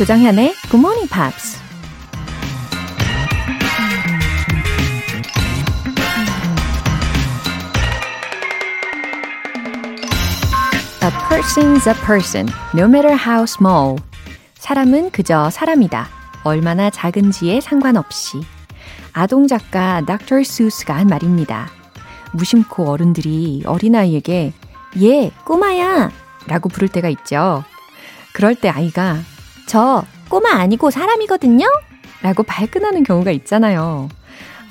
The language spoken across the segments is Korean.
조정현의 Good Morning Pops. A person's a person, no matter how small. 사람은 그저 사람이다. 얼마나 작은지에 상관없이. 아동 작가 닥터 수스가 한 말입니다. 무심코 어른들이 어린아이에게 얘, 꼬마야! 라고 부를 때가 있죠. 그럴 때 아이가 저 꼬마 아니고 사람이거든요? 라고 발끈하는 경우가 있잖아요.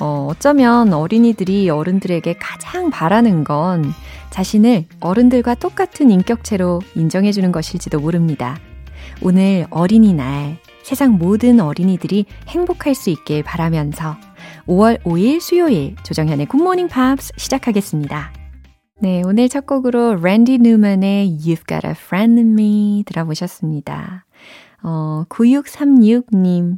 어, 어쩌면 어린이들이 어른들에게 가장 바라는 건 자신을 어른들과 똑같은 인격체로 인정해주는 것일지도 모릅니다. 오늘 어린이날, 세상 모든 어린이들이 행복할 수 있길 바라면서 5월 5일 수요일 조정현의 굿모닝 팝스 시작하겠습니다. 네, 오늘 첫 곡으로 랜디 뉴먼의 You've Got a Friend in Me 들어보셨습니다. 어, 9636님.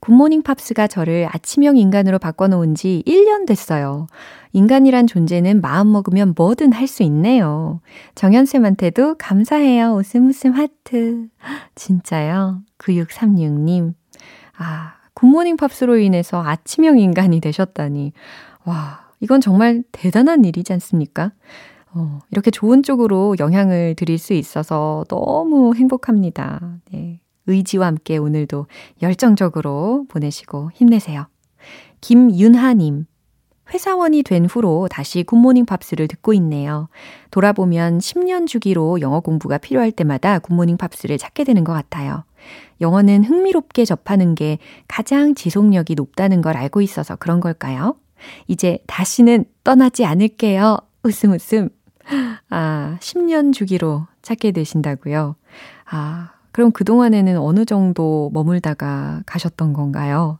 굿모닝 팝스가 저를 아침형 인간으로 바꿔놓은 지 1년 됐어요. 인간이란 존재는 마음 먹으면 뭐든 할 수 있네요. 정현쌤한테도 감사해요. 웃음 웃음 하트. 진짜요? 9636님. 아, 굿모닝 팝스로 인해서 아침형 인간이 되셨다니. 와, 이건 정말 대단한 일이지 않습니까? 어, 이렇게 좋은 쪽으로 영향을 드릴 수 있어서 너무 행복합니다. 네. 의지와 함께 오늘도 열정적으로 보내시고 힘내세요. 김윤하님. 회사원이 된 후로 다시 굿모닝 팝스를 듣고 있네요. 돌아보면 10년 주기로 영어 공부가 필요할 때마다 굿모닝 팝스를 찾게 되는 것 같아요. 영어는 흥미롭게 접하는 게 가장 지속력이 높다는 걸 알고 있어서 그런 걸까요? 이제 다시는 떠나지 않을게요. 웃음 웃음. 아, 10년 주기로 찾게 되신다고요? 아, 그럼 그동안에는 어느 정도 머물다가 가셨던 건가요?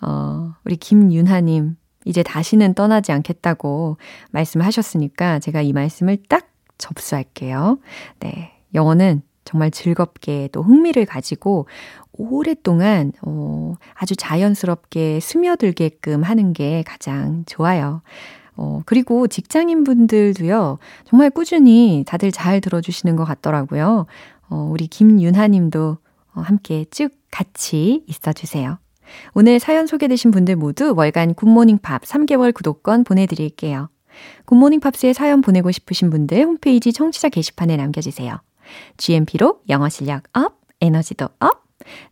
어, 우리 김윤하님, 이제 다시는 떠나지 않겠다고 말씀하셨으니까 제가 이 말씀을 딱 접수할게요. 네. 영어는 정말 즐겁게 또 흥미를 가지고 오랫동안 어, 아주 자연스럽게 스며들게끔 하는 게 가장 좋아요. 어, 그리고 직장인 분들도요, 정말 꾸준히 다들 잘 들어주시는 것 같더라고요. 어, 우리 김윤하 님도 어, 함께 쭉 같이 있어 주세요. 오늘 사연 소개되신 분들 모두 월간 굿모닝 팝스 3개월 구독권 보내드릴게요. 굿모닝 팝스에 사연 보내고 싶으신 분들 홈페이지 청취자 게시판에 남겨주세요. GMP로 영어 실력 up, 에너지도 up!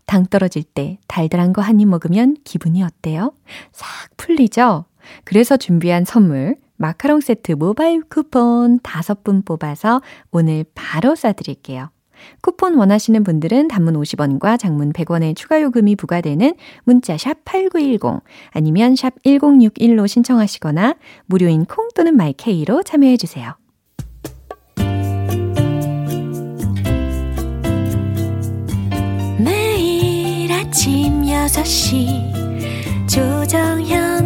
당 떨어질 때 달달한 거 한 입 먹으면 기분이 어때요? 싹 풀리죠? 그래서 준비한 선물, 마카롱 세트 모바일 쿠폰 5분 뽑아서 오늘 바로 쏴드릴게요. 쿠폰 원하시는 분들은 단문 50원과 장문 100원의 추가 요금이 부과되는 문자 샵 8910 아니면 샵 1061로 신청하시거나 무료인 콩 또는 마이케이로 참여해 주세요. 매일 아침 6시 조정현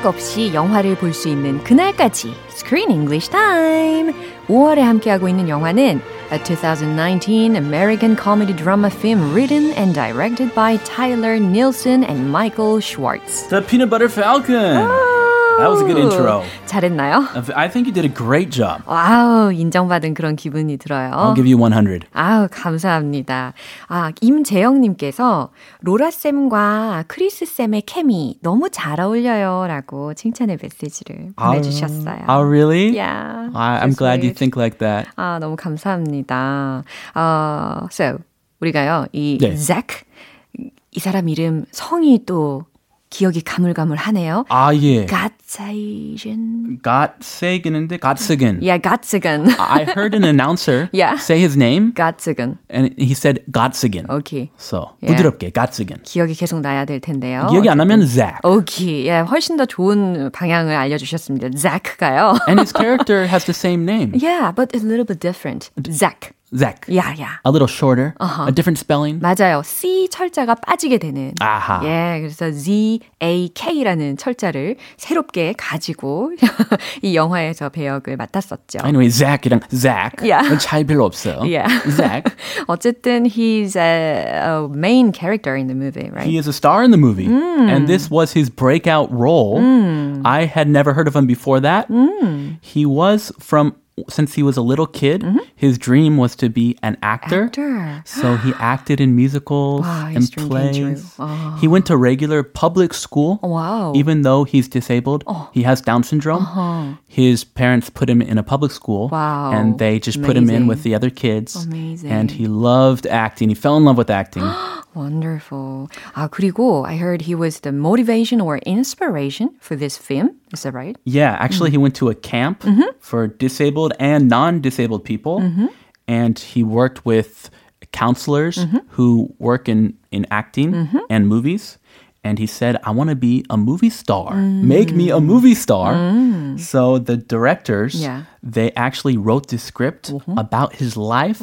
자막 없이 영화를 볼 수 있는 그날까지 Screen English Time! 5월에 함께하고 있는 영화는 A 2019 American comedy drama film written and directed by Tyler Nielsen and Michael Schwartz. The Peanut Butter Falcon. That was a good intro. 잘했나요? I think you did a great job. 와우, 인정받은 그런 기분이 들어요. I'll give you 100. 아우, 감사합니다. 아, 임재영 님께서 로라 쌤과 크리스 쌤의 케미 너무 잘 어울려요. 라고 칭찬의 메시지를 보내 주셨어요. Oh, really? Yeah. I, I'm glad you think like that. 아, 너무 감사합니다. 어, so, 우리가요, 이 네. Zack, 이 사람 이름, 성이 또 기억이 가물가물하네요. 아, 예. Gottsagen. Gottsagen인데 Gottsagen. Yeah, Gottsagen. I heard an announcer Yeah. say his name Gottsagen. and he said Gottsagen. 오케이. So, Yeah. 부드럽게 Gottsagen. 기억이 계속 나야 될 텐데요. 기억이 안 나면 Zach. 오케이. 예, 훨씬 더 좋은 방향을 알려주셨습니다. Zach가요. And his character has the same name. yeah, but a little bit different. Zach. Zach. Yeah, yeah. A little shorter, a different spelling. 맞아요. C 철자가 빠지게 되는. 아하. 예, 그래서 Z A K라는 철자를 새롭게 가지고 이 영화에서 배역을 맡았었죠. Anyway, Zach이랑 Zach. Yeah. 차이 별로 없어요. Yeah. Zach. 어쨌든 he's a, a main character in the movie, right? He is a star in the movie. And this was his breakout role. I had never heard of him before that. He was from since he was a little kid, mm-hmm. his dream was to be an actor. Actor. So he acted in musicals Wow, and his dream came true. plays. He went to regular public school. Wow. Even though he's disabled, oh. he has Down syndrome. Uh-huh. His parents put him in a public school. Wow. And they just put him in with the other kids. Amazing. And he loved acting. He fell in love with acting. Wonderful. 아, 그리고 I heard he was the motivation or inspiration for this film. Is that right? Yeah, actually, he went to a camp for disabled and non disabled people. And he worked with counselors who work in, in acting and movies. And he said, I want to be a movie star. Make me a mm. movie star. Mm. So the directors, Yeah. they actually wrote the script uh-huh. about his life.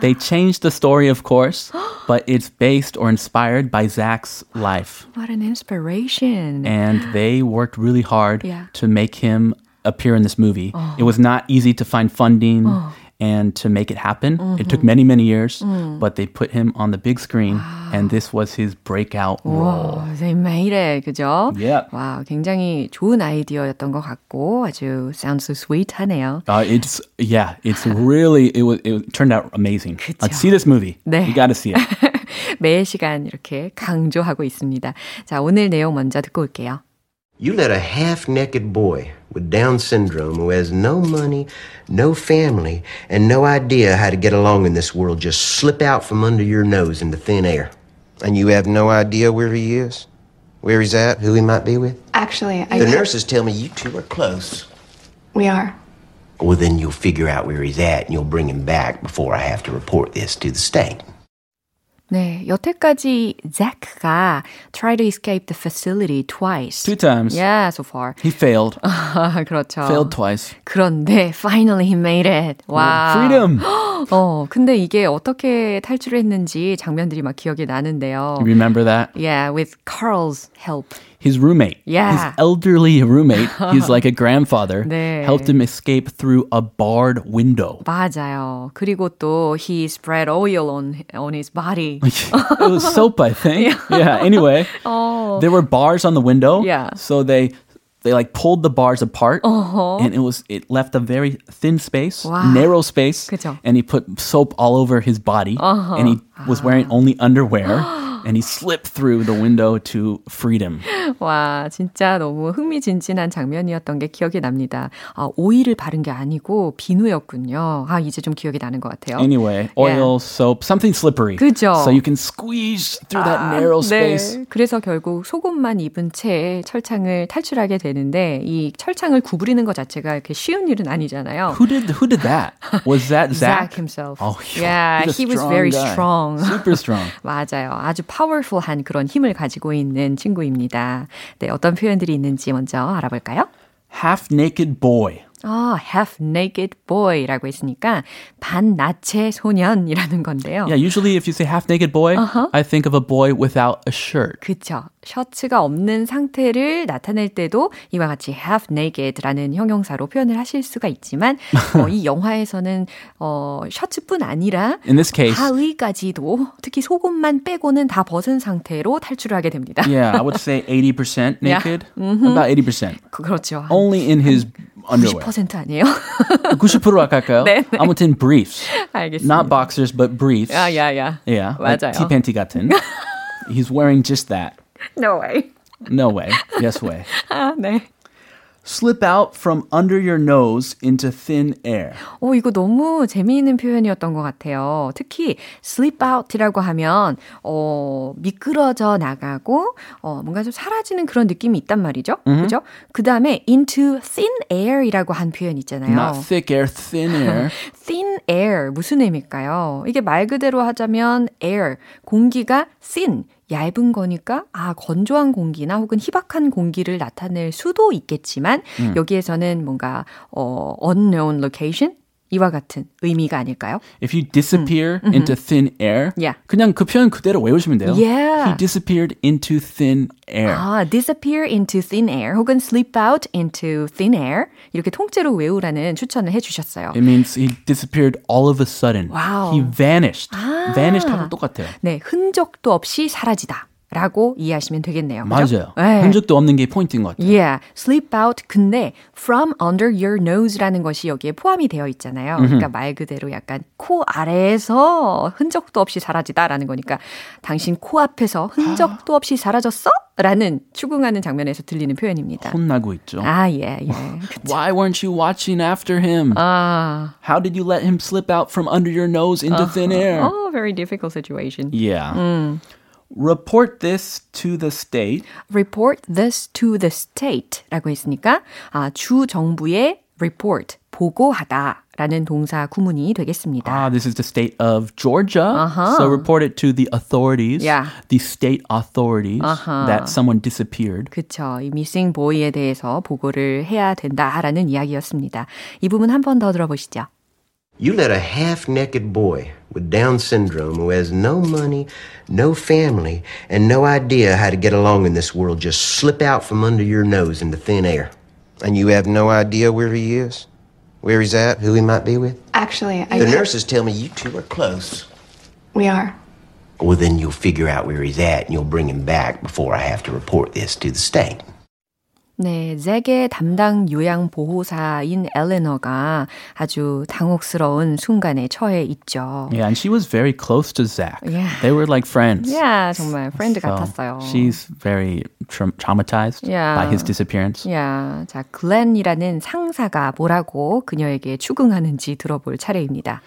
They changed the story, of course, but it's based or inspired by Zach's life What an inspiration. and they worked really hard Yeah. to make him appear in this movie. It oh. was not easy to find funding oh and to make it happen. It took many, many years, but they put him on the big screen, and this was his breakout role. 와, they made it. 그죠? Yep. 와, 굉장히 좋은 아이디어였던 것 같고 아주 sounds so sweet하네요. Uh, it's yeah, it's really it was it turned out amazing. 그쵸. Uh, see this movie. 네. You got to see it. 매 시간 이렇게 강조하고 있습니다. 자, 오늘 내용 먼저 듣고 올게요. You let a half naked boy with Down syndrome who has no money, no family, and no idea how to get along in this world just slip out from under your nose into thin air. And you have no idea where he is? Where he's at? Who he might be with? Actually, I The nurses tell me you two are close. we are. Well, then you'll figure out where he's at and you'll bring him back before I have to report this to the state. 네, 여태까지 Zach가 tried to escape the facility twice. Two times. Yeah, so far. He failed. 아, 그렇죠. failed twice. 그런데 finally he made it. 와. Freedom. 어, 근데 이게 어떻게 탈출했는지 장면들이 막 기억이 나는데요. Remember that? Yeah, with Carl's help. His roommate, Yeah. his elderly roommate, he's like a grandfather, 네. helped him escape through a barred window. 맞아요. 그리고 또 he spread oil on on his body. it was soap, I think. Yeah. Anyway, there were bars on the window. Yeah. So they they like pulled the bars apart, uh-huh. and it was it left a very thin space, Wow. narrow space, 그죠. and he put soap all over his body, uh-huh. and he was wearing ah. only underwear. And he slipped through the window to freedom. 와, 진짜 너무 흥미진진한 장면이었던 게 기억이 납니다. 아, 오일을 바른 게 아니고 비누였군요. 아, 이제 좀 기억이 나는 것 같아요. Anyway, oil, soap, something slippery. 그죠. So you can squeeze through that narrow space. 네. 그래서 결국 속옷만 입은 채 철창을 탈출하게 되는데 이 철창을 구부리는 것 자체가 이렇게 쉬운 일은 아니잖아요. Who did who did that? Was that Zach? Zach himself. Oh, yeah, he was very guy. strong. Super strong. 맞아요. 아주 파워풀한 그런 힘을 가지고 있는 친구입니다. 네, 어떤 표현들이 있는지 먼저 알아볼까요? Half naked boy. 아, half naked boy라고 했으니까 반나체 소년이라는 건데요. Yeah, usually if you say half naked boy, Uh-huh. I think of a boy without a shirt. 그쵸. 셔츠가 없는 상태를 나타낼 때도 이와 같이 half naked라는 형용사로 표현을 하실 수가 있지만 어, 이 영화에서는 어, 셔츠뿐 아니라 In this case, 하의까지도 특히 속옷만 빼고는 다 벗은 상태로 탈출을 하게 됩니다. yeah, I would say 80% Yeah. naked. About 80%. 그- 그렇죠. Only in his underwear. 90% 아니에요? 90% 할까요? 네, 네. 아무튼 briefs. 알겠습니다. Not boxers, but briefs. 야, 야, 야. Yeah, like 맞아요. T-panty 같은. He's wearing just that. No way. No way. Yes way. 아, 네. Slip out from under your nose into thin air. 오, 이거 너무 재미있는 표현이었던 것 같아요. 특히 slip out이라고 하면 어, 미끄러져 나가고 어, 뭔가 좀 사라지는 그런 느낌이 있단 말이죠. 그죠? 그 다음에 into thin air이라고 한 표현 있잖아요. Not thick air, thin air. thin air 무슨 의미일까요? 이게 말 그대로 하자면 air 공기가 thin 얇은 거니까 아 건조한 공기나 혹은 희박한 공기를 나타낼 수도 있겠지만 여기에서는 뭔가 어 unknown location 이와 같은 의미가 아닐까요? If you disappear into thin air, Yeah. 그냥 그 표현 그대로 외우시면 돼요. Yeah. He disappeared into thin air. 아, disappear into thin air 혹은 slip out into thin air 이렇게 통째로 외우라는 추천을 해주셨어요. It means he disappeared all of a sudden. Wow. He vanished. 아. vanished 하고 똑같아요. 네, 흔적도 없이 사라지다. 라고 이해하시면 되겠네요. 그죠? 맞아요. 네. 흔적도 없는 게 포인트인 것 같아요. Yeah, slip out. 근데 from under your nose라는 것이 여기에 포함이 되어 있잖아요. 그러니까 말 그대로 약간 코 아래에서 흔적도 없이 사라지다라는 거니까 당신 코 앞에서 흔적도 없이 사라졌어? 라는 추궁하는 장면에서 들리는 표현입니다. 혼나고 있죠. 아, 예, 예. Why weren't you watching after him? 아, How did you let him slip out from under your nose into thin air? oh, very difficult situation. Yeah. Report this to the state. report this to the state 라고 했으니까 아, 주 정부에 report, 보고하다 라는 동사 구문이 되겠습니다. Ah, this is the state of Georgia. Uh-huh. So report it to the authorities, Yeah. the state authorities, Uh-huh. that someone disappeared. 그쵸. 이 미싱 보이에 대해서 보고를 해야 된다라는 이야기였습니다. 이 부분 한 번 더 들어보시죠. You let a half naked boy with Down syndrome who has no money, no family, and no idea how to get along in this world just slip out from under your nose into thin air. And you have no idea where he is? Where he's at? Who he might be with? Actually, I The nurses tell me you two are close. we are. Well, then you'll figure out where he's at and you'll bring him back before I have to report this to the state. 네, 잭의 담당 요양 보호사인 엘레너가 아주 당혹스러운 순간에 처해 있죠. Yeah, and she was very close to Zach. Yeah. They were like friends. 야, 정말 프렌드 So 같았어요. she's very tra- traumatized Yeah. by his disappearance. 야, 자, 글렌이라는 상사가 뭐라고 그녀에게 추궁하는지 들어볼 차례입니다.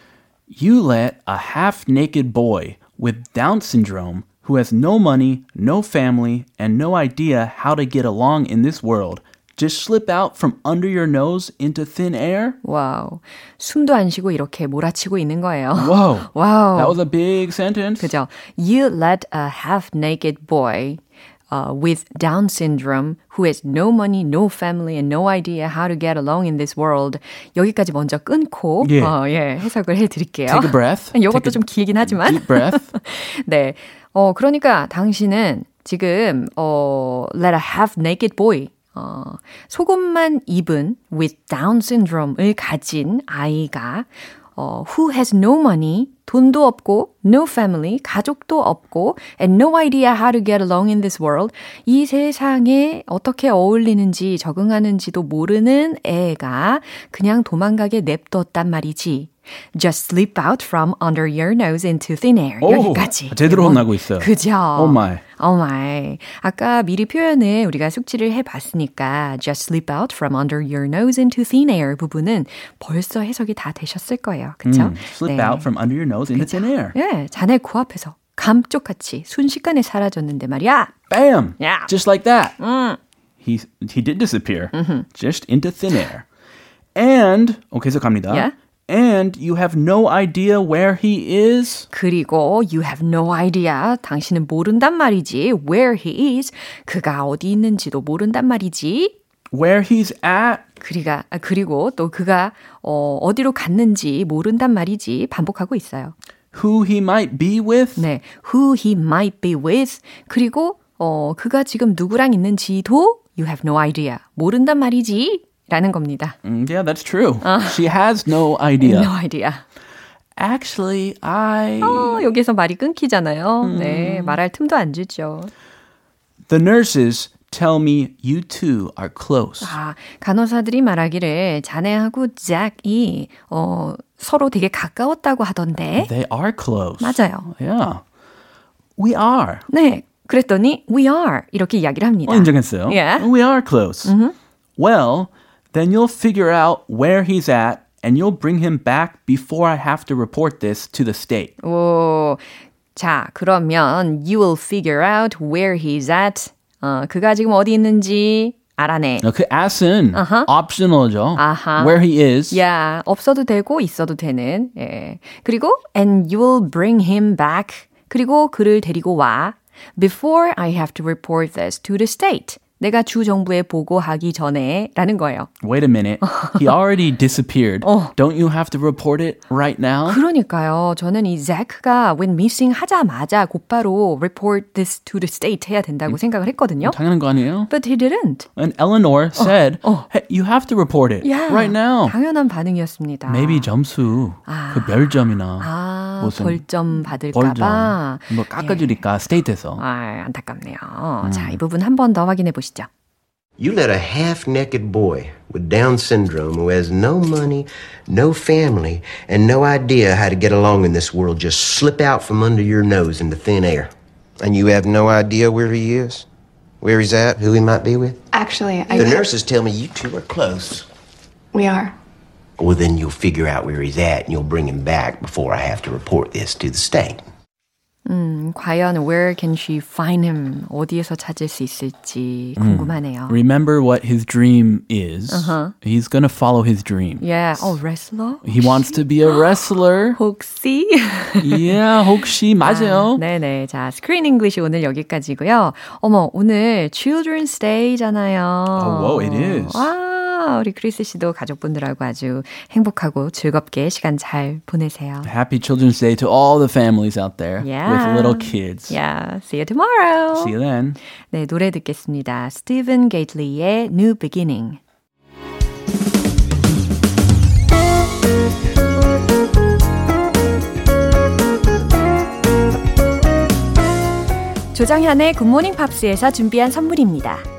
You let a half naked boy with Down syndrome who has no money, no family, and no idea how to get along in this world just slip out from under your nose into thin air? 와우. 숨도 안 쉬고 이렇게 몰아치고 있는 거예요. Whoa. 와우. That was a big sentence. 그죠? You let a half-naked boy uh, with Down syndrome who has no money, no family, and no idea how to get along in this world. 여기까지 먼저 끊고 예. 어, 예, 해석을 해드릴게요. Take a breath. 이것도 Take a 좀 길긴 하지만. Deep breath. 네. 어, 그러니까 당신은 지금, 어, let a half-naked boy, 어, 속옷만 입은 with Down syndrome을 가진 아이가, 어, who has no money, 돈도 없고, no family, 가족도 없고, and no idea how to get along in this world. 이 세상에 어떻게 어울리는지 적응하는지도 모르는 애가 그냥 도망가게 냅뒀단 말이지. Just slip out from under your nose into thin air. 오, 여기까지. 제대로 뭐, 혼나고 있어요. 그죠? Oh my. Oh my. 아까 미리 표현을 우리가 숙지를 해봤으니까 just slip out from under your nose into thin air 부분은 벌써 해석이 다 되셨을 거예요. 그쵸? Mm, slip out from under your nose into thin air. 예, 자네 코앞에서 감쪽같이 순식간에 사라졌는데 말이야. Bam! Yeah. Just like that. He, he did disappear. Just into thin air. And, okay, so 갑니다. Yeah. And you have no idea where he is. 그리고 you have no idea. 당신은 모른단 말이지. Where he is. 그가 어디 있는지도 모른단 말이지. Where he's at. 그리가, 아, 그리고 또 그가 어, 어디로 갔는지 모른단 말이지. 반복하고 있어요. Who he might be with. 네, who he might be with. 그리고 어, 그가 지금 누구랑 있는지도 you have no idea. 모른단 말이지. 라는 겁니다. Mm, yeah, that's true. She has no idea. No idea. Actually, I. 어, 여기서 말이 끊기잖아요. 네, 말할 틈도 안 주죠. The nurses tell me you two are close. 아, 간호사들이 말하기를 자네하고 잭이 어, 서로 되게 가까웠다고 하던데. They are close. 맞아요. Yeah. We are. 네, 그랬더니 we are 이렇게 이야기를 합니다. 어, 인정했어요. Yeah. We are close. Well, then you'll figure out where he's at and you'll bring him back before I have to report this to the state. 오, 자, 그러면 you will figure out where he's at. 어, 그가 지금 어디 있는지 알아내. 그 as은 Uh-huh. optional죠. 아하. Where he is. 야, 없어도 되고 있어도 되는. 예. 그리고 and you will bring him back. 그리고 그를 데리고 와. Before I have to report this to the state. 내가 주 정부에 보고하기 전에 라는 거예요. Wait a minute. He already disappeared. Don't you have to report it right now? 그러니까요. 저는 이 Zach가 when missing 하자마자 곧바로 report this to the state 해야 된다고 생각을 했거든요. 당연한 거 아니에요? But he didn't. And Eleanor said, 어. hey, you have to report it Yeah. right now. 당연한 반응이었습니다. Maybe 점수, 그 별점이나 아, 무슨 벌점 받을까봐. 벌점 뭐 깎아주니까 스테이트에서. 아, 안타깝네요. 자, 이 부분 한 번 더 확인해 보시죠. You let a half naked boy with Down syndrome who has no money, no family, and no idea how to get along in this world just slip out from under your nose into thin air. And you have no idea where he is? Where he's at? Who he might be with? Actually, I. The nurses tell me you two are close. We are. Well, then you'll figure out where he's at and you'll bring him back before I have to report this to the state. 음, 과연 where can she find him? 어디에서 찾을 수 있을지 궁금하네요. Remember what his dream is. He's going to follow his dream. Yeah, 어, wrestler? He wants to be a wrestler. 혹시? yeah, 혹시 맞아요. 네네. 자, 스크린 잉글리시 오늘 여기까지고요. 어머, 오늘 Children's Day잖아요. Oh, whoa, it is. 와, 우리 크리스 씨도 가족분들하고 아주 행복하고 즐겁게 시간 잘 보내세요. Happy Children's Day to all the families out there Yeah. with little kids. Yeah, see you tomorrow. See you then. 네, 노래 듣겠습니다. 스티븐 게이틀리의 New Beginning. 조정현의 굿모닝 팝스에서 준비한 선물입니다.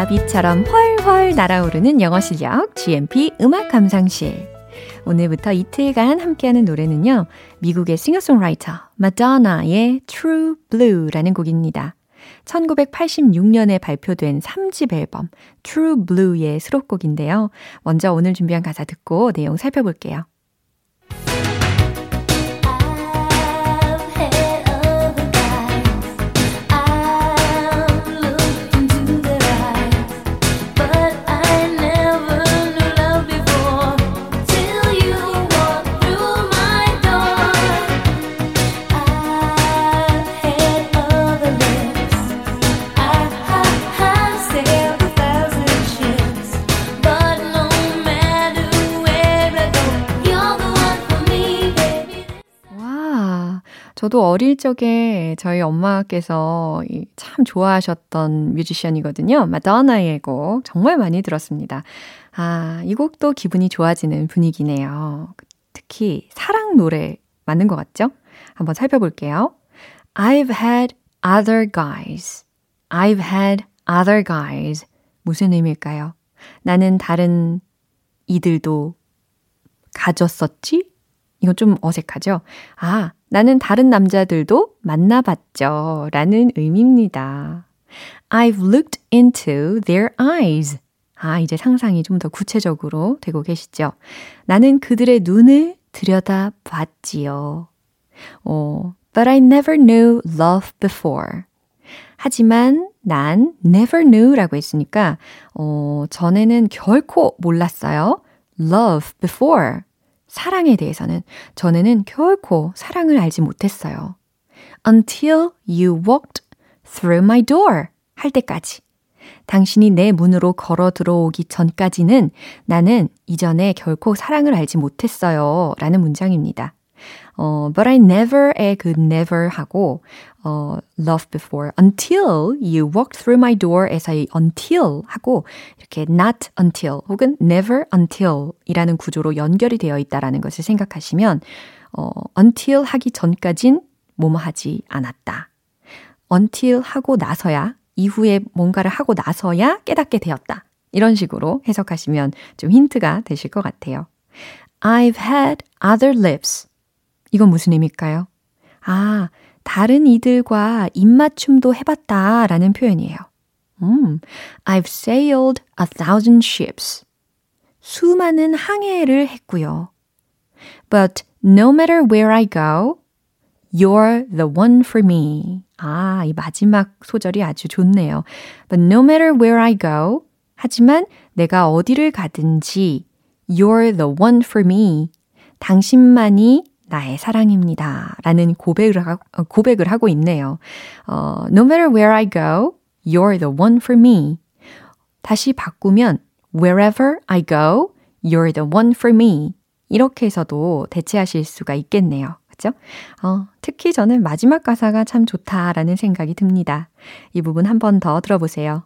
나비처럼 훨훨 날아오르는 영어 실력 GMP 음악 감상실 오늘부터 이틀간 함께하는 노래는요 미국의 싱어송라이터 마돈나의 True Blue라는 곡입니다 1986년에 발표된 3집 앨범 True Blue의 수록곡인데요. 먼저 오늘 준비한 가사 듣고 내용 살펴볼게요. 저도 어릴 적에 저희 엄마께서 이참 좋아하셨던 뮤지션이거든요. 마도나의 곡 정말 많이 들었습니다. 아, 이 곡도 기분이 좋아지는 분위기네요. 특히 사랑 노래 맞는 것 같죠? 한번 살펴볼게요. I've had other guys. I've had other guys. 무슨 의미일까요? 나는 다른 이들도 가졌었지? 이거 좀 어색하죠? 아, 나는 다른 남자들도 만나봤죠. 라는 의미입니다. I've looked into their eyes. 아, 이제 상상이 좀 더 구체적으로 되고 계시죠? 나는 그들의 눈을 들여다 봤지요. 어, but I never knew love before. 하지만 난 never knew 라고 했으니까, 어, 전에는 결코 몰랐어요. love before. 사랑에 대해서는 전에는 결코 사랑을 알지 못했어요. Until you walked through my door 할 때까지. 당신이 내 문으로 걸어 들어오기 전까지는 나는 이전에 결코 사랑을 알지 못했어요. 라는 문장입니다. 어, but I never의 그 never 하고 어, love before until you walked through my door에서의 until 하고 이렇게 not until 혹은 never until 이라는 구조로 연결이 되어 있다라는 것을 생각하시면 어, until 하기 전까진 뭐뭐 하지 않았다. until 하고 나서야 이후에 뭔가를 하고 나서야 깨닫게 되었다. 이런 식으로 해석하시면 좀 힌트가 되실 것 같아요. I've had other lips. 이건 무슨 의미일까요? 아, 다른 이들과 입맞춤도 해봤다 라는 표현이에요. 음, I've sailed a thousand ships. 수많은 항해를 했고요. But no matter where I go, you're the one for me. 아, 이 마지막 소절이 아주 좋네요. But no matter where I go, 하지만 내가 어디를 가든지 You're the one for me. 당신만이 나의 사랑입니다. 라는 고백을, 하, 고백을 하고 있네요. 어, no matter where I go, you're the one for me. 다시 바꾸면 wherever I go, you're the one for me. 이렇게 해서도 대체하실 수가 있겠네요. 그죠? 어, 특히 저는 마지막 가사가 참 좋다라는 생각이 듭니다. 이 부분 한 번 더 들어보세요.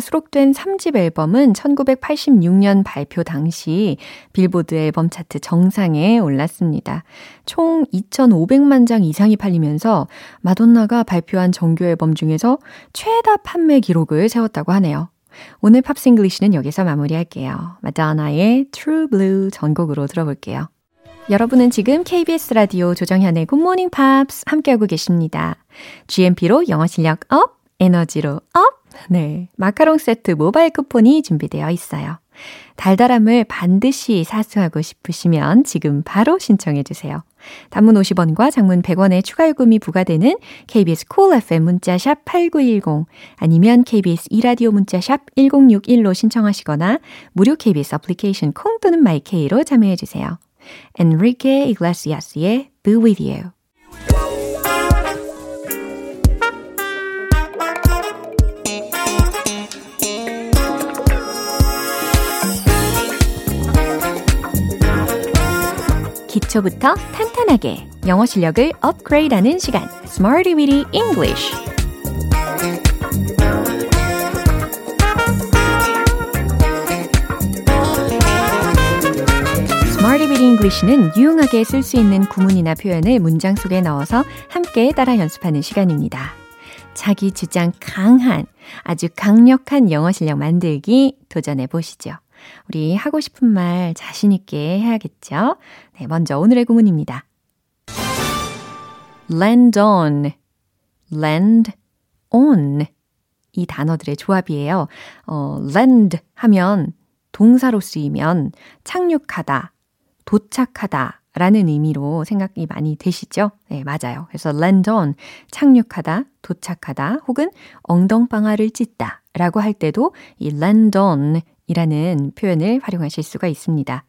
수록된 3집 앨범은 1986년 발표 당시 빌보드 앨범 차트 정상에 올랐습니다. 총 2,500만 장 이상이 팔리면서 마돈나가 발표한 정규 앨범 중에서 최다 판매 기록을 세웠다고 하네요. 오늘 Pops English는 여기서 마무리할게요. 마돈나의 True Blue 전곡으로 들어볼게요. 여러분은 지금 KBS 라디오 조정현의 굿모닝 팝스 함께하고 계십니다. GMP로 영어 실력 up, 에너지도 up! 네. 마카롱 세트 모바일 쿠폰이 준비되어 있어요. 달달함을 반드시 사수하고 싶으시면 지금 바로 신청해 주세요. 단문 50원과 장문 100원의 추가 요금이 부과되는 KBS Cool FM 문자샵 8910 아니면 KBS 2라디오 문자샵 1061로 신청하시거나 무료 KBS 애플리케이션 콩 또는 마이케이로 참여해 주세요. Enrique Iglesias의 Be With You 기초부터 탄탄하게 영어 실력을 업그레이드하는 시간 Smarty Weedy English Weedy English는 유용하게 쓸 수 있는 구문이나 표현을 문장 속에 넣어서 함께 따라 연습하는 시간입니다. 자기 주장 강한, 아주 강력한 영어 실력 만들기 도전해 보시죠. 우리 하고 싶은 말 자신있게 해야겠죠? 네, 먼저 오늘의 구문입니다. land on, land on. 이 단어들의 조합이에요. 어, land 하면 동사로 쓰이면 착륙하다, 도착하다 라는 의미로 생각이 많이 되시죠? 네, 맞아요. 그래서 land on, 착륙하다, 도착하다, 혹은 엉덩방아를 찢다 라고 할 때도 이 land on 이라는 표현을 활용하실 수가 있습니다.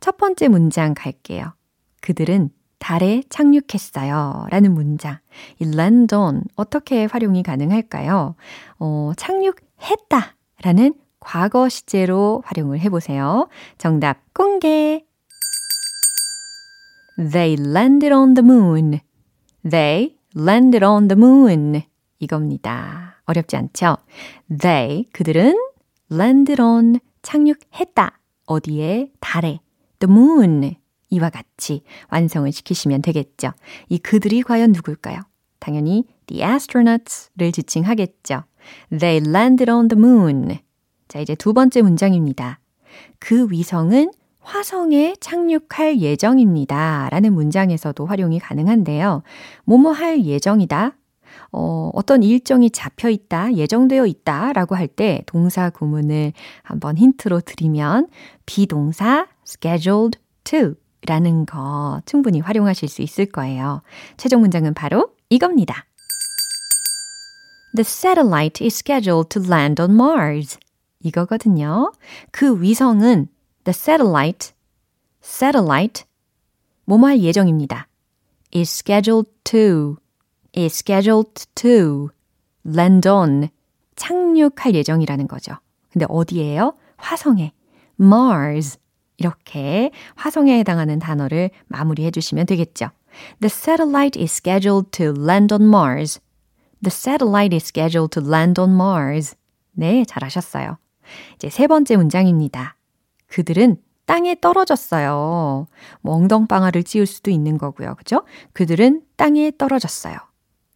첫 번째 문장 갈게요. 그들은 달에 착륙했어요. 라는 문장. 이 on 어떻게 활용이 가능할까요? 어, 착륙했다 라는 과거 시제로 활용을 해보세요. 정답 공개! They landed on the moon. They landed on the moon. 이겁니다. 어렵지 않죠? They, 그들은 landed on, 착륙했다. 어디에? 달에. The moon. 이와 같이 완성을 시키시면 되겠죠. 이 그들이 과연 누굴까요? 당연히 the astronauts를 지칭하겠죠. They landed on the moon. 자, 이제 두 번째 문장입니다. 그 위성은 화성에 착륙할 예정입니다. 라는 문장에서도 활용이 가능한데요. 뭐뭐 할 예정이다. 어, 어떤 일정이 잡혀 있다, 예정되어 있다 라고 할 때 동사 구문을 한번 힌트로 드리면 비동사 scheduled to 라는 거 충분히 활용하실 수 있을 거예요. 최종 문장은 바로 이겁니다. The satellite is scheduled to land on Mars. 이거거든요. 그 위성은 the satellite, satellite, 뭐뭐 할 예정입니다. is scheduled to, is scheduled to land on, 착륙할 예정이라는 거죠. 근데 어디에요? 화성에, Mars. 이렇게 화성에 해당하는 단어를 마무리해 주시면 되겠죠. The satellite is scheduled to land on Mars. The satellite is scheduled to land on Mars. 네, 잘하셨어요. 이제 세 번째 문장입니다. 그들은 땅에 떨어졌어요. 뭐 엉덩방아를 찌울 수도 있는 거고요. 그죠? 그들은 땅에 떨어졌어요.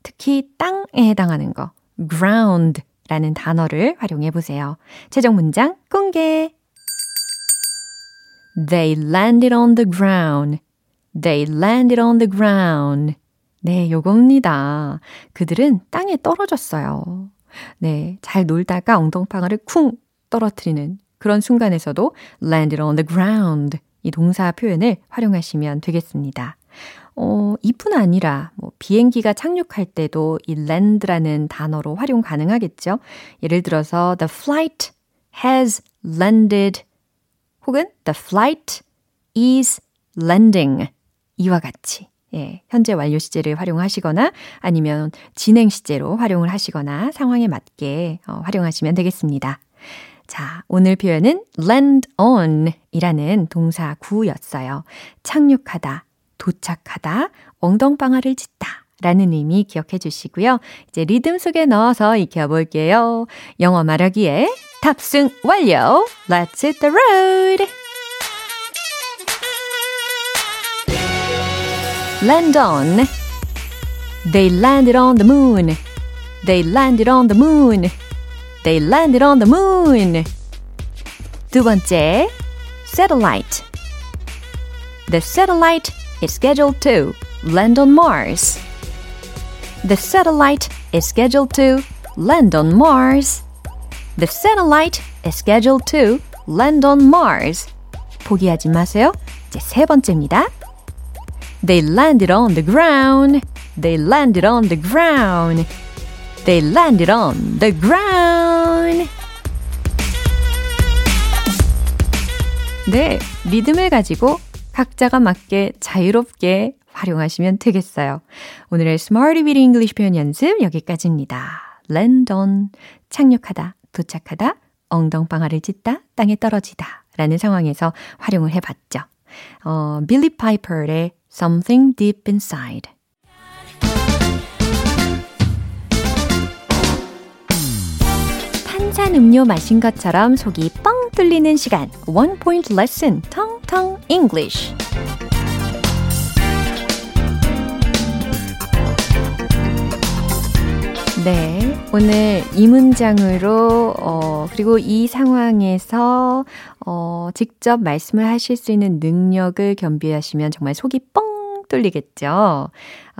특히 땅에 해당하는 거, ground 라는 단어를 활용해 보세요. 최종 문장 공개! They landed on the ground. They landed on the ground. 네, 요겁니다. 그들은 땅에 떨어졌어요. 네, 잘 놀다가 엉덩방아를 쿵 떨어뜨리는 그런 순간에서도 landed on the ground 이 동사 표현을 활용하시면 되겠습니다. 어, 이뿐 아니라 뭐 비행기가 착륙할 때도 이 land라는 단어로 활용 가능하겠죠. 예를 들어서 the flight has landed 혹은 the flight is landing 이와 같이 예, 현재 완료 시제를 활용하시거나 아니면 진행 시제로 활용을 하시거나 상황에 맞게 어, 활용하시면 되겠습니다. 자, 오늘 표현은 land on 이라는 동사 구였어요. 착륙하다, 도착하다, 엉덩방아를 찢다. 라는 의미 기억해 주시고요. 이제 리듬 속에 넣어서 익혀볼게요. 영어 말하기에 탑승 완료! Let's hit the road! Land on. They landed on the moon. They landed on the moon. They landed on the moon. 두 번째, satellite. The satellite is scheduled to land on Mars. The satellite is scheduled to land on Mars. The satellite is scheduled to land on Mars. 포기하지 마세요. 이제 세 번째입니다. They landed on the ground. They landed on the ground. They landed on the ground. 네, 리듬을 가지고 각자가 맞게 자유롭게 활용하시면 되겠어요. 오늘의 Smarty with English 표현 연습 여기까지입니다. on, 착륙하다, 도착하다, 엉덩방아를 찢다, 땅에 떨어지다 라는 상황에서 활용을 해봤죠. 어, 빌리 파이퍼의 Something Deep Inside 탄산 음료 마신 것처럼 속이 뻥 뚫리는 시간 One Point Lesson 텅텅 English 네, 오늘 이 문장으로 어 그리고 이 상황에서 어 직접 말씀을 하실 수 있는 능력을 겸비하시면 정말 속이 뻥 뚫리겠죠.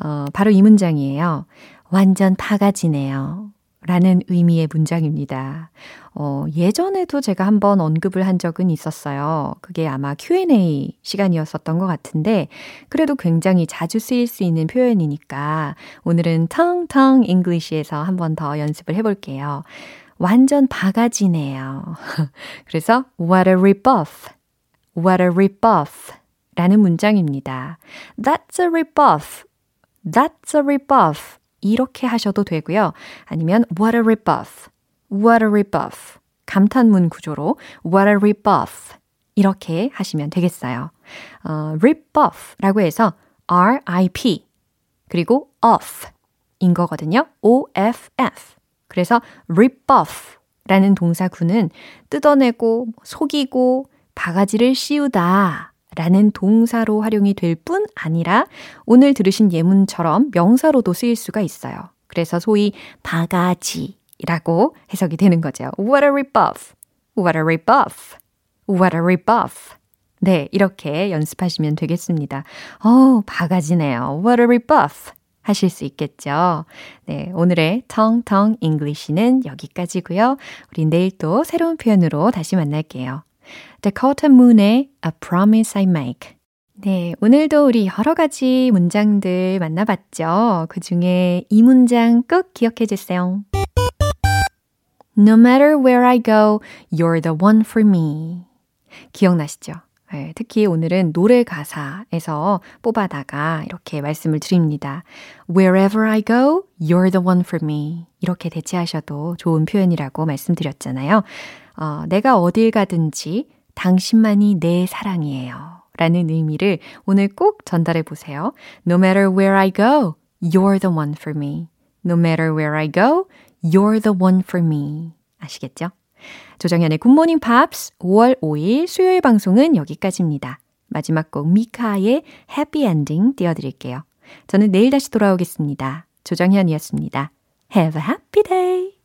어 바로 이 문장이에요. 완전 바가지네요. 라는 의미의 문장입니다. 어, 예전에도 제가 한번 언급을 한 적은 있었어요. 그게 아마 Q&A 시간이었었던 것 같은데, 그래도 굉장히 자주 쓰일 수 있는 표현이니까 오늘은 텅텅 English에서 한번 더 연습을 해볼게요. 완전 바가지네요. 그래서 what a rebuff, what a rebuff 라는 문장입니다. That's a rebuff, that's a rebuff. 이렇게 하셔도 되고요. 아니면 what a rebuff, what a rebuff. 감탄문 구조로 what a rebuff 이렇게 하시면 되겠어요. 어, rebuff라고 해서 R-I-P 그리고 off인 거거든요. O-F-F. 그래서 rebuff라는 동사구는 뜯어내고 속이고 바가지를 씌우다 라는 동사로 활용이 될 뿐 아니라 오늘 들으신 예문처럼 명사로도 쓰일 수가 있어요. 그래서 소위 바가지라고 해석이 되는 거죠. What a rebuff. What a rebuff. What a rebuff. 네, 이렇게 연습하시면 되겠습니다. 어, 바가지네요. What a rebuff. 하실 수 있겠죠. 네, 오늘의 텅텅 English는 여기까지고요. 우리 내일 또 새로운 표현으로 다시 만날게요. Dakota Moon의 A Promise I Make 네, 오늘도 우리 여러 가지 문장들 만나봤죠. 그 중에 이 문장 꼭 기억해 주세요. No matter where I go, you're the one for me. 기억나시죠? 네, 특히 오늘은 노래 가사에서 뽑아다가 이렇게 말씀을 드립니다. Wherever I go, you're the one for me. 이렇게 대체하셔도 좋은 표현이라고 말씀드렸잖아요. 어, 내가 어딜 가든지 당신만이 내 사랑이에요. 라는 의미를 오늘 꼭 전달해 보세요. No matter where I go, you're the one for me. No matter where I go, you're the one for me. 아시겠죠? 조정현의 굿모닝 팝스 5월 5일 수요일 방송은 여기까지입니다. 마지막 곡 미카의 해피 엔딩 띄워드릴게요. 저는 내일 다시 돌아오겠습니다. 조정현이었습니다. Have a happy day!